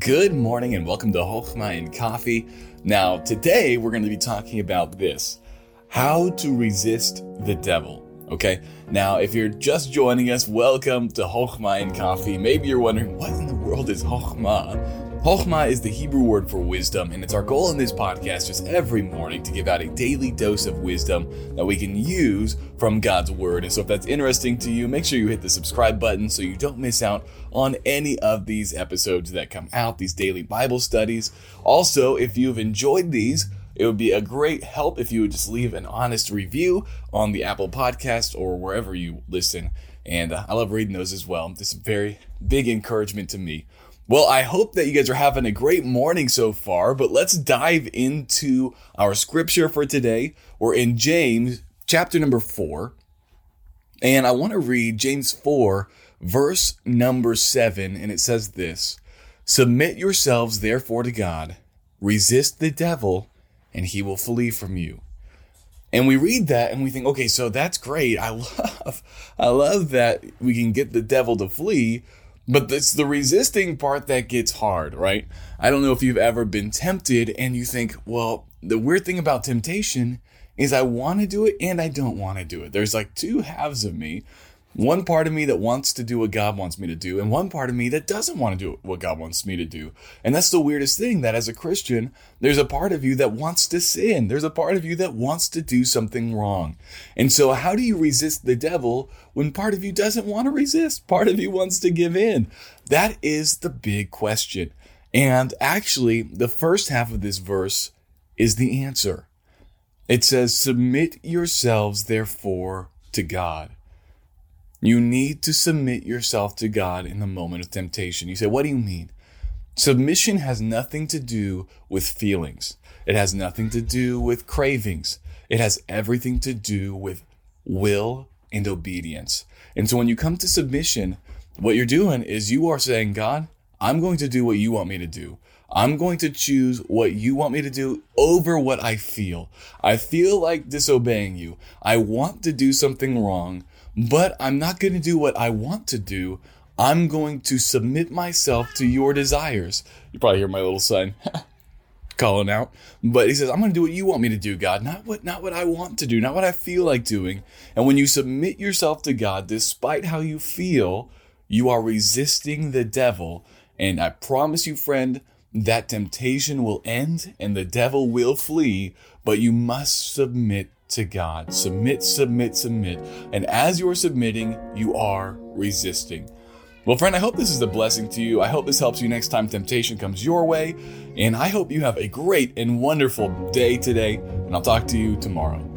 Good morning and welcome to Hochma and Coffee. Now, today we're going to be talking about this how to resist the devil. Okay, now if you're just joining us, welcome to Hochma and Coffee. Maybe you're wondering, what in the world is Hochma? Chokhmah is the Hebrew word for wisdom, and it's our goal in this podcast just every morning to give out a daily dose of wisdom that we can use from God's word. And so if that's interesting to you, make sure you hit the subscribe button so you don't miss out on any of these episodes that come out, these daily Bible studies. Also, if you've enjoyed these, it would be a great help if you would just leave an honest review on the Apple Podcast or wherever you listen. And uh, I love reading those as well. This is very big encouragement to me. Well, I hope that you guys are having a great morning so far, but let's dive into our scripture for today. We're in James chapter number 4, and I want to read James 4, verse number 7, and it says this Submit yourselves therefore to God, resist the devil, and he will flee from you. And we read that and we think, okay, so that's great. I love, I love that we can get the devil to flee but it's the resisting part that gets hard, right? I don't know if you've ever been tempted and you think, well, the weird thing about temptation is I want to do it and I don't want to do it. There's like two halves of me one part of me that wants to do what God wants me to do, and one part of me that doesn't want to do what God wants me to do. And that's the weirdest thing that as a Christian, there's a part of you that wants to sin. There's a part of you that wants to do something wrong. And so, how do you resist the devil when part of you doesn't want to resist? Part of you wants to give in. That is the big question. And actually, the first half of this verse is the answer. It says, Submit yourselves, therefore, to God. You need to submit yourself to God in the moment of temptation. You say, What do you mean? Submission has nothing to do with feelings, it has nothing to do with cravings, it has everything to do with will and obedience. And so when you come to submission, what you're doing is you are saying, God, I'm going to do what you want me to do. I'm going to choose what you want me to do over what I feel. I feel like disobeying you. I want to do something wrong, but I'm not going to do what I want to do. I'm going to submit myself to your desires. You probably hear my little son calling out, but he says, "I'm going to do what you want me to do, God, not what not what I want to do, not what I feel like doing." And when you submit yourself to God despite how you feel, you are resisting the devil, and I promise you, friend, that temptation will end and the devil will flee, but you must submit to God. Submit, submit, submit. And as you are submitting, you are resisting. Well, friend, I hope this is a blessing to you. I hope this helps you next time temptation comes your way. And I hope you have a great and wonderful day today. And I'll talk to you tomorrow.